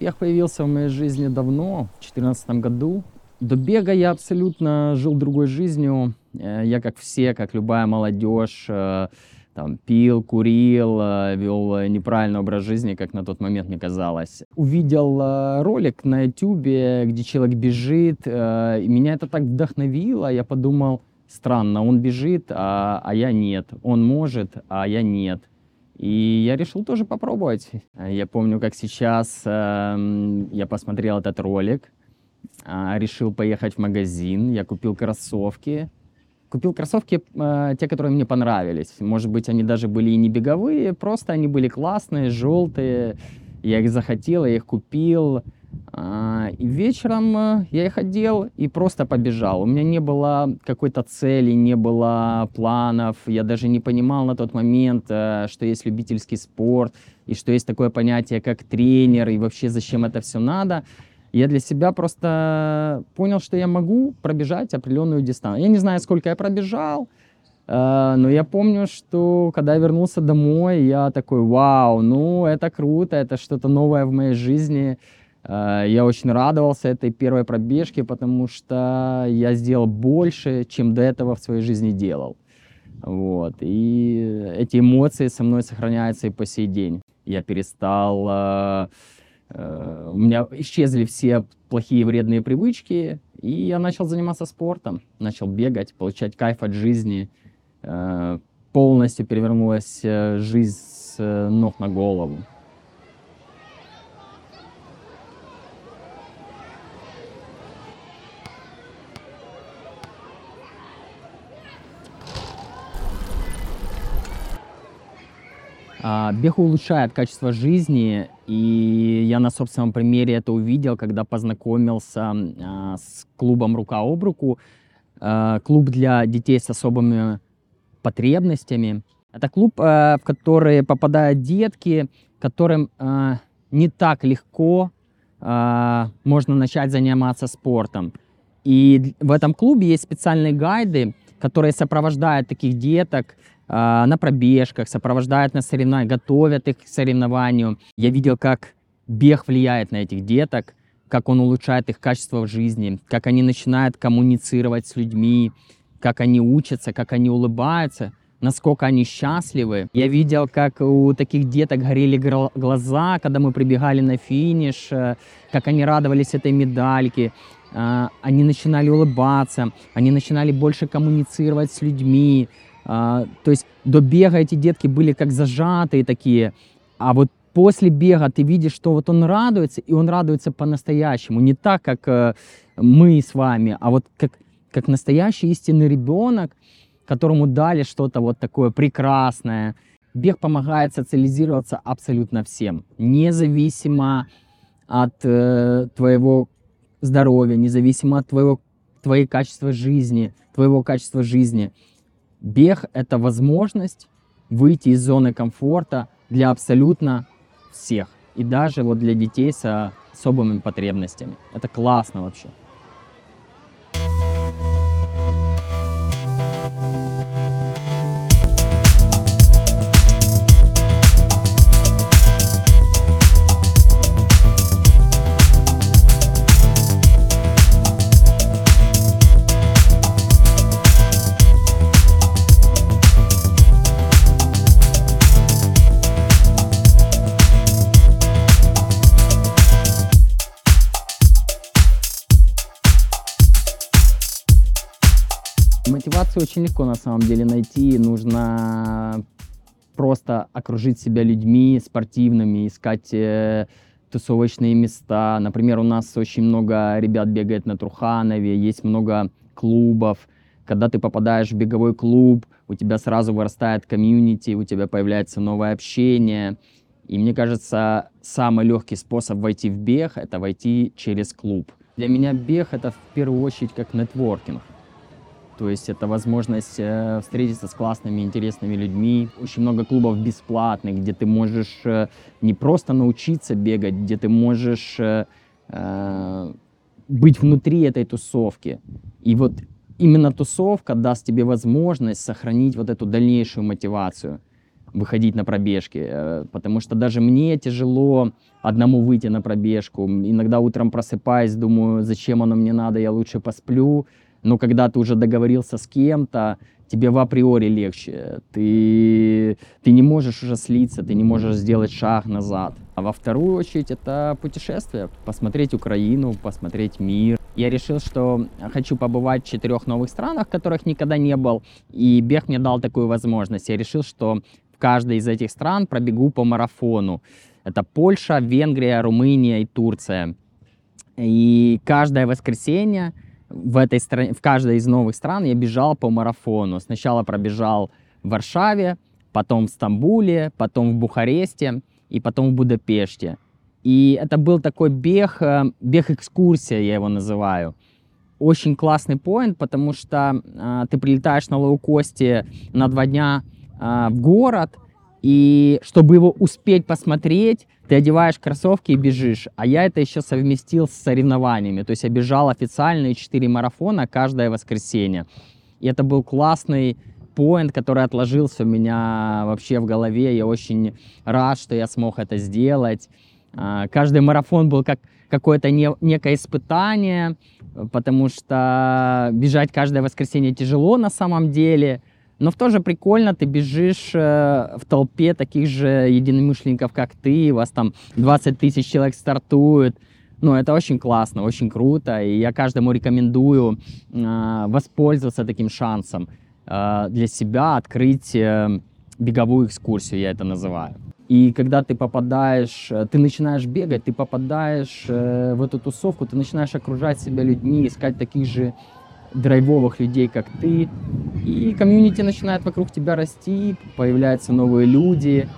Бег появился в моей жизни давно, в 2014 году. До бега я абсолютно жил другой жизнью. Э, Я, как все, как любая молодежь, э, там, пил, курил, э, вел неправильный образ жизни, как на тот момент мне казалось. Увидел ролик на YouTube, где человек бежит, и меня это так вдохновило. Я подумал, странно, он бежит, а, а я нет. Он может, а я нет. И я решил тоже попробовать. Э, Я помню, как сейчас эм, я посмотрел этот ролик, а, решил поехать в магазин, я купил кроссовки. Купил кроссовки, э, те, которые мне понравились. Может быть, они даже были и не беговые, просто они были классные, желтые. Я их захотел, я их купил. А, И вечером э, я их одел и просто побежал. У меня не было какой-то цели, не было планов. Я даже не понимал на тот момент, э, что есть любительский спорт и что есть такое понятие, как тренер, и вообще зачем это все надо. Я для себя просто понял, что я могу пробежать определенную дистанцию. Я не знаю, сколько я пробежал, э, но я помню, что когда я вернулся домой, я такой, вау, ну это круто, это что-то новое в моей жизни. Э, Я очень радовался этой первой пробежке, потому что я сделал больше, чем до этого в своей жизни делал. Вот. И эти эмоции со мной сохраняются и по сей день. Я перестал... э, э, У меня исчезли все плохие вредные привычки, и я начал заниматься спортом, начал бегать, получать кайф от жизни. Полностью перевернулась жизнь с ног на голову. Бег улучшает качество жизни, и я на собственном примере это увидел, когда познакомился а, с клубом «Рука об руку». А, Клуб для детей с особыми потребностями. Это клуб, а, в который попадают детки, которым а, не так легко а, можно начать заниматься спортом. И в этом клубе есть специальные гайды, которые сопровождают таких деток а, на пробежках, сопровождают на соревнованиях, готовят их к соревнованию. Я видел, как бег влияет на этих деток, как он улучшает их качество в жизни, как они начинают коммуницировать с людьми, как они учатся, как они улыбаются, насколько они счастливы. Я видел, как у таких деток горели глаза, когда мы прибегали на финиш, э, как они радовались этой медальке. А, Они начинали улыбаться, они начинали больше коммуницировать с людьми. А, То есть до бега эти детки были как зажатые такие, а вот после бега ты видишь, что вот он радуется, и он радуется по-настоящему. Не так, как э, мы с вами, а вот как, как настоящий истинный ребенок, которому дали что-то вот такое прекрасное. Бег помогает социализироваться абсолютно всем, независимо от э, твоего здоровья, независимо от твоего, твоей качества жизни, твоего качества жизни. Бег – это возможность выйти из зоны комфорта для абсолютно всех. И даже вот для детей с особыми потребностями. Это классно вообще. Очень легко на самом деле найти. Нужно просто окружить себя людьми спортивными, искать э, тусовочные места. Например, у нас очень много ребят бегает на Труханове, есть много клубов. Когда ты попадаешь в беговой клуб, у тебя сразу вырастает комьюнити, у тебя появляется новое общение. И мне кажется, самый легкий способ войти в бег – это войти через клуб. Для меня бег – это в первую очередь как нетворкинг. То есть это возможность э, встретиться с классными, интересными людьми. Очень много клубов бесплатных, где ты можешь э, не просто научиться бегать, где ты можешь э, быть внутри этой тусовки. И вот именно тусовка даст тебе возможность сохранить вот эту дальнейшую мотивацию. выходить на пробежки, потому что даже мне тяжело одному выйти на пробежку. Иногда утром просыпаюсь, думаю, зачем оно мне надо, я лучше посплю. Но когда ты уже договорился с кем-то, тебе в априори легче. Ты, ты не можешь уже слиться, ты не можешь сделать шаг назад. А во вторую очередь это путешествие, посмотреть Украину, посмотреть мир. Я решил, что хочу побывать в четырех новых странах, которых никогда не был, и бег мне дал такую возможность. Я решил, что в каждой из этих стран пробегу по марафону. Это Польша, Венгрия, Румыния и Турция. И каждое воскресенье в, этой стране, в каждой из новых стран я бежал по марафону. Сначала пробежал в Варшаве, потом в Стамбуле, потом в Бухаресте и потом в Будапеште. И это был такой бег, э, бег-экскурсия, я его называю. Очень классный поинт, потому что э, ты прилетаешь на лоукосте на два дня э, в город, и чтобы его успеть посмотреть, ты одеваешь кроссовки и бежишь. А я это еще совместил с соревнованиями. То есть я бежал официальные 4 марафона каждое воскресенье. И это был классный поинт, который отложился у меня вообще в голове. Я очень рад, что я смог это сделать. А, каждый марафон был как какое-то не, некое испытание, потому что бежать каждое воскресенье тяжело на самом деле. Но в то же прикольно, ты бежишь э, в толпе таких же единомышленников, как ты, у вас там 20 тысяч человек стартует. Ну, это очень классно, очень круто, и я каждому рекомендую э, воспользоваться таким шансом э, для себя, открыть э, беговую экскурсию, я это называю. И когда ты попадаешь, э, ты начинаешь бегать, ты попадаешь э, в эту тусовку, ты начинаешь окружать себя людьми, искать таких же драйвовых людей, как ты. И комьюнити начинает вокруг тебя расти, появляются новые люди,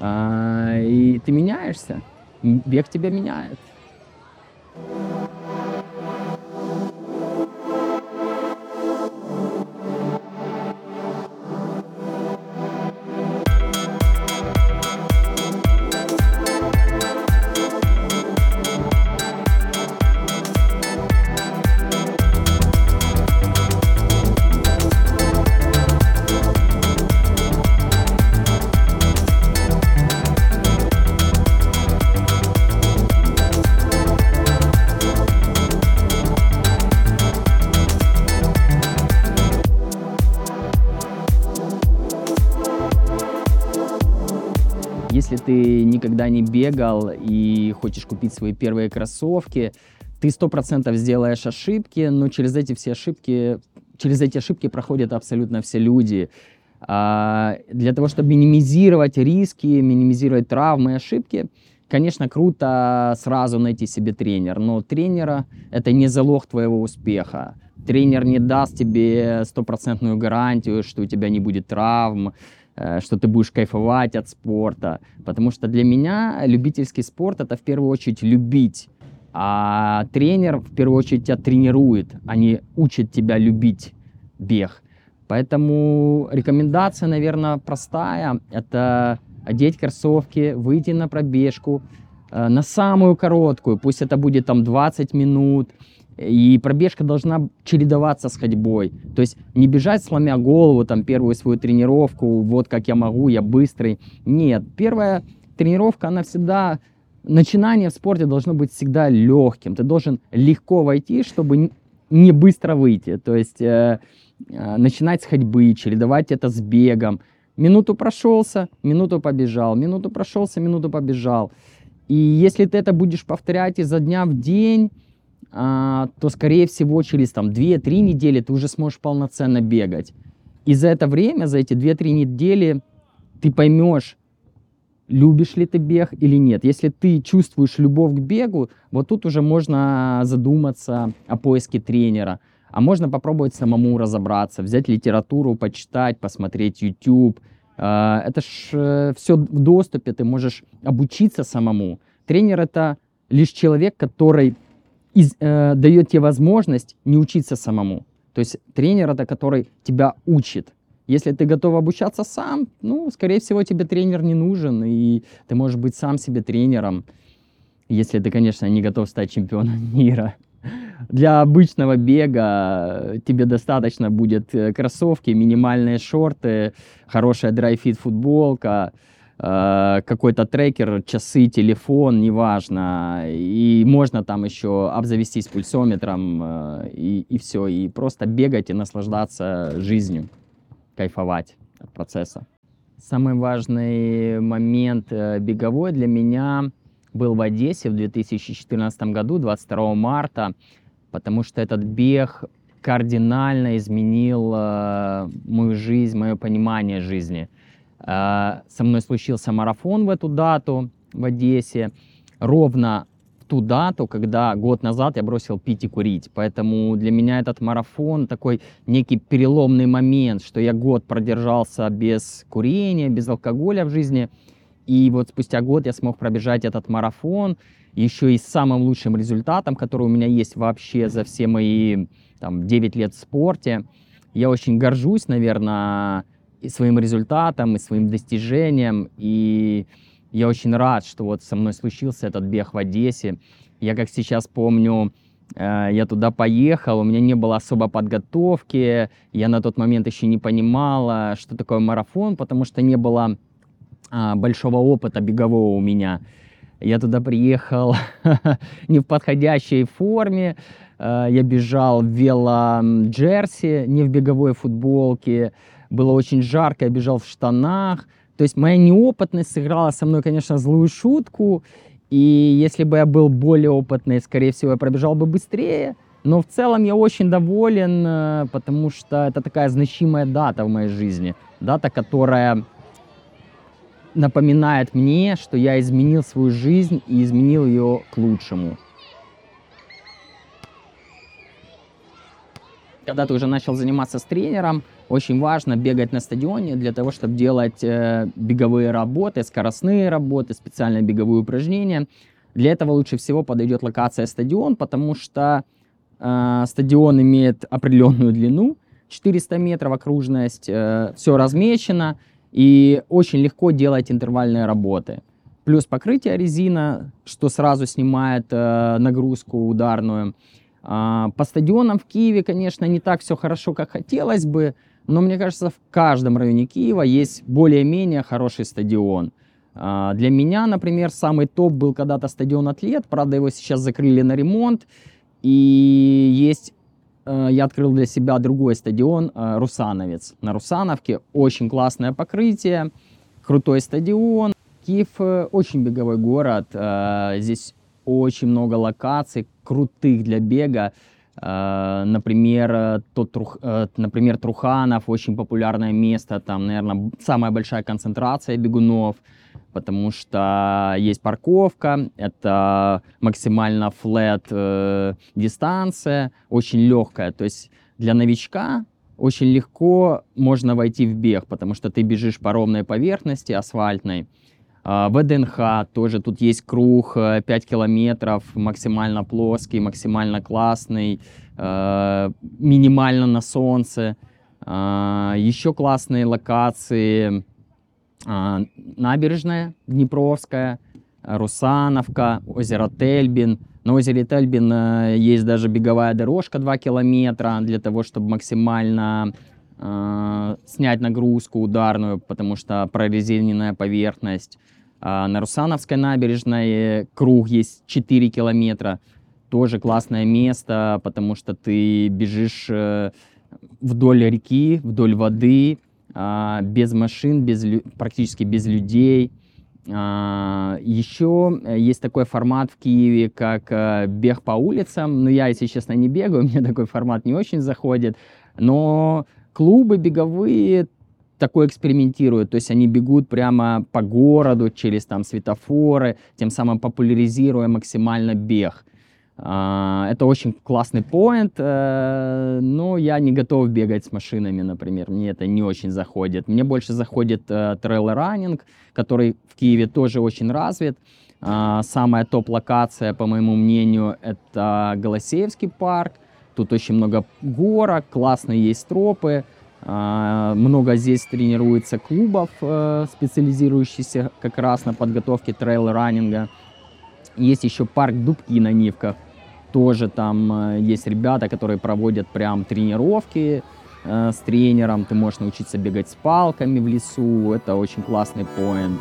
э, и ты меняешься. Бег тебя меняет. Если ты никогда не бегал и хочешь купить свои первые кроссовки, ты сто процентов сделаешь ошибки, но через эти все ошибки, через эти ошибки проходят абсолютно все люди. А для того, чтобы минимизировать риски, минимизировать травмы и ошибки, конечно, круто сразу найти себе тренер, но тренера это не залог твоего успеха. Тренер не даст тебе стопроцентную гарантию, что у тебя не будет травм, что ты будешь кайфовать от спорта. Потому что для меня любительский спорт это в первую очередь любить. А тренер в первую очередь тебя тренирует, а не учит тебя любить бег. Поэтому рекомендация, наверное, простая. Это одеть кроссовки, выйти на пробежку, э, на самую короткую, пусть это будет там 20 минут, и пробежка должна чередоваться с ходьбой. То есть не бежать, сломя голову, там, первую свою тренировку, вот как я могу, я быстрый. Нет, первая тренировка, она всегда... Начинание в спорте должно быть всегда легким. Ты должен легко войти, чтобы не быстро выйти. То есть э, э, начинать с ходьбы, чередовать это с бегом. Минуту прошелся, минуту побежал, минуту прошелся, минуту побежал. И если ты это будешь повторять изо дня в день, а, то, скорее всего, через там 2-3 недели ты уже сможешь полноценно бегать. И за это время, за эти 2-3 недели ты поймешь, любишь ли ты бег или нет. Если ты чувствуешь любовь к бегу, вот тут уже можно задуматься о поиске тренера. А можно попробовать самому разобраться, взять литературу, почитать, посмотреть YouTube. А, это ж э, все в доступе, ты можешь обучиться самому. Тренер это лишь человек, который из, э, дает тебе возможность не учиться самому. То есть тренер это который тебя учит. Если ты готов обучаться сам, ну, скорее всего, тебе тренер не нужен, и ты можешь быть сам себе тренером, если ты, конечно, не готов стать чемпионом мира. Для обычного бега тебе достаточно будет э, кроссовки, минимальные шорты, хорошая драйфит футболка, э, какой-то трекер, часы, телефон, неважно. И можно там еще обзавестись пульсометром э, и, и все. И просто бегать и наслаждаться жизнью, кайфовать от процесса. Самый важный момент беговой для меня был в Одессе в 2014 году, 22 марта потому что этот бег кардинально изменил э, мою жизнь, мое понимание жизни. Э, со мной случился марафон в эту дату в Одессе, ровно в ту дату, когда год назад я бросил пить и курить. Поэтому для меня этот марафон такой некий переломный момент, что я год продержался без курения, без алкоголя в жизни. И вот спустя год я смог пробежать этот марафон, еще и с самым лучшим результатом, который у меня есть вообще за все мои там, 9 лет в спорте. Я очень горжусь, наверное, и своим результатом, и своим достижением. И я очень рад, что вот со мной случился этот бег в Одессе. Я как сейчас помню, э, я туда поехал, у меня не было особо подготовки, я на тот момент еще не понимала, что такое марафон, потому что не было а, большого опыта бегового у меня. Я туда приехал не в подходящей форме. Э, я бежал в велоджерси, не в беговой футболке. Было очень жарко, я бежал в штанах. То есть моя неопытность сыграла со мной, конечно, злую шутку. И если бы я был более опытный, скорее всего, я пробежал бы быстрее. Но в целом я очень доволен, э, потому что это такая значимая дата в моей жизни. Дата, которая напоминает мне, что я изменил свою жизнь и изменил ее к лучшему. Когда ты уже начал заниматься с тренером, очень важно бегать на стадионе для того, чтобы делать э, беговые работы, скоростные работы, специальные беговые упражнения. Для этого лучше всего подойдет локация стадион, потому что э, стадион имеет определенную длину, 400 метров окружность, э, все размечено, и очень легко делать интервальные работы. Плюс покрытие резина, что сразу снимает э, нагрузку ударную. А, по стадионам в Киеве, конечно, не так все хорошо, как хотелось бы, но мне кажется, в каждом районе Киева есть более-менее хороший стадион. А, для меня, например, самый топ был когда-то стадион Атлет, правда его сейчас закрыли на ремонт, и есть Э, я открыл для себя другой стадион, э, Русановец. На Русановке очень классное покрытие, крутой стадион. Киев э, очень беговой город, здесь очень много локаций, крутых для бега. Например, тот, например, Труханов, очень популярное место, там, наверное, самая большая концентрация бегунов потому что есть парковка, это максимально флет э, дистанция, очень легкая. То есть для новичка очень легко можно войти в бег, потому что ты бежишь по ровной поверхности асфальтной. Э, ВДНХ тоже тут есть круг 5 э, километров, максимально плоский, максимально классный, э, минимально на солнце. Э, еще классные локации а, набережная Днепровская, Русановка, озеро Тельбин. На озере Тельбин э, есть даже беговая дорожка 2 километра для того, чтобы максимально э, снять нагрузку ударную, потому что прорезиненная поверхность. А на Русановской набережной круг есть 4 километра. Тоже классное место, потому что ты бежишь э, вдоль реки, вдоль воды, а, без машин, без, практически без людей. А, Еще э, есть такой формат в Киеве, как э, бег по улицам. Ну, я, если честно, не бегаю, мне такой формат не очень заходит. Но клубы беговые такое экспериментируют, то есть они бегут прямо по городу через там светофоры, тем самым популяризируя максимально бег. А, это очень классный point, э, но я не готов бегать с машинами, например. Мне это не очень заходит. Мне больше заходит э, трейл-раннинг, который в Киеве тоже очень развит. А, самая топ-локация, по моему мнению, это Голосеевский парк. Тут очень много горок, классные есть тропы. А, много здесь тренируется клубов, э, специализирующихся как раз на подготовке трейл-раннинга. Есть еще парк Дубки на Нивках Тоже там э, есть ребята, которые проводят прям тренировки э, с тренером. Ты можешь научиться бегать с палками в лесу. Это очень классный поинт.